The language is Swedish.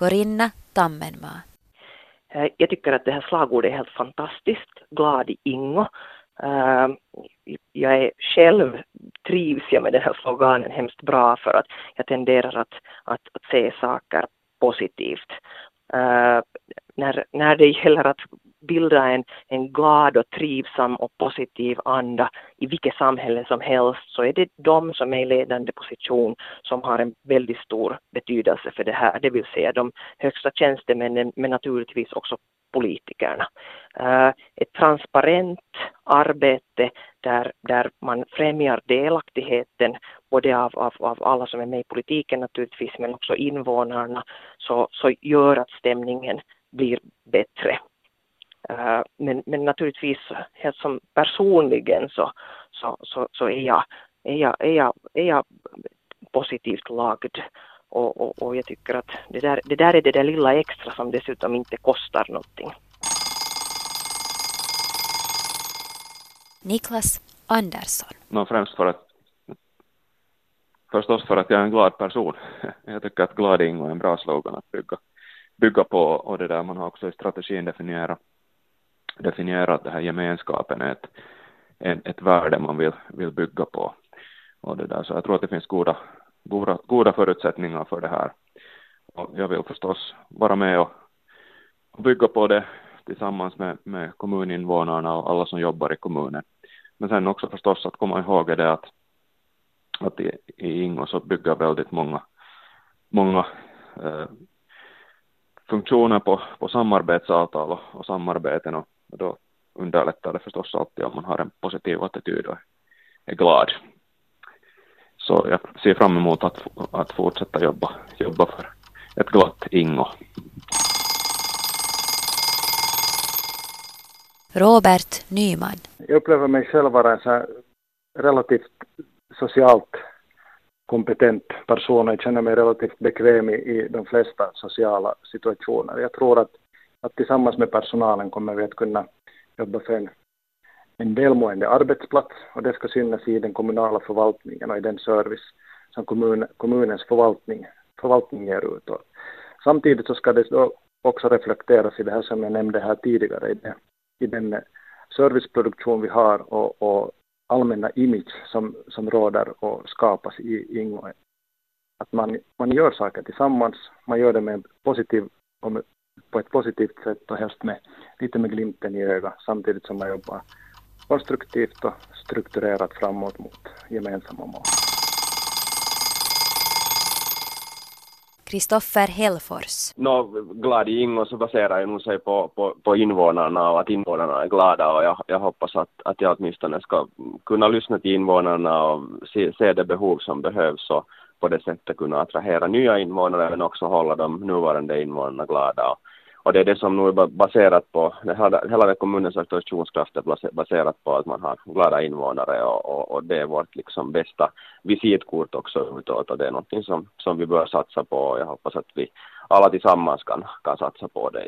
Corinna Tammenmaa. Eh, jag tycker att det här slagordet är helt fantastiskt. Glad i Ingo. Eh, jag är själv trivs jag med den här sloganen hemskt bra för att jag tenderar att, att, att se saker positivt. Eh, när, när det gäller att bilda en, en glad och trivsam och positiv anda i vilket samhälle som helst så är det de som är i ledande position som har en väldigt stor betydelse för det här, det vill säga de högsta tjänstemännen men naturligtvis också politikerna. Uh, ett transparent arbete där, där man främjar delaktigheten både av, av, av alla som är med i politiken naturligtvis men också invånarna så, så gör att stämningen blir bättre. Uh, men, men naturligtvis helt som personligen så, så, så, så är, jag, är, jag, är, jag, är jag positivt lagd och, och, och jag tycker att det där, det där är det där lilla extra som dessutom inte kostar någonting. Niklas Andersson. No, främst för att förstås för att jag är en glad person. Jag tycker att glad är en bra slogan att bygga, bygga på och det där man har också i strategin definierat definiera det här gemenskapen är ett, ett, ett värde man vill, vill bygga på. Och det där. Så jag tror att det finns goda, goda, goda förutsättningar för det här. Och jag vill förstås vara med och, och bygga på det tillsammans med, med kommuninvånarna och alla som jobbar i kommunen. Men sen också förstås att komma ihåg är det att, att i, i Ingo så bygger väldigt många, många eh, funktioner på, på samarbetsavtal och, och samarbeten och då underlättar det förstås alltid om man har en positiv attityd och är glad. Så jag ser fram emot att, att fortsätta jobba, jobba för ett glatt Ingo. Robert Nyman. Jag upplever mig själv vara en så relativt socialt kompetent person och jag känner mig relativt bekväm i, i de flesta sociala situationer. Jag tror att, att tillsammans med personalen kommer vi att kunna jobba för en, en välmående arbetsplats och det ska synas i den kommunala förvaltningen och i den service som kommun, kommunens förvaltning, förvaltning ger ut. Och samtidigt så ska det då också reflekteras i det här som jag nämnde här tidigare, i, det, i den serviceproduktion vi har och, och allmänna image som, som råder och skapas i Ingo. Att man, man gör saker tillsammans, man gör det med positiv, på ett positivt sätt och helst med, lite med glimten i ögat samtidigt som man jobbar konstruktivt och strukturerat framåt mot gemensamma mål. Kristoffer Hellfors. No, glad i Ingo så baserar ju nog sig på, på, på invånarna och att invånarna är glada och jag, jag hoppas att, att jag åtminstone ska kunna lyssna till invånarna och se, se det behov som behövs och på det sättet kunna attrahera nya invånare men också hålla de nuvarande invånarna glada. Och, och det är det som nu är baserat på, hela, den kommunens attraktionskraft är baserat på att man har glada invånare och, och, och, det är vårt liksom bästa visitkort också utåt och det är någonting som, som vi bör satsa på och jag hoppas att vi alla tillsammans kan, kan satsa på det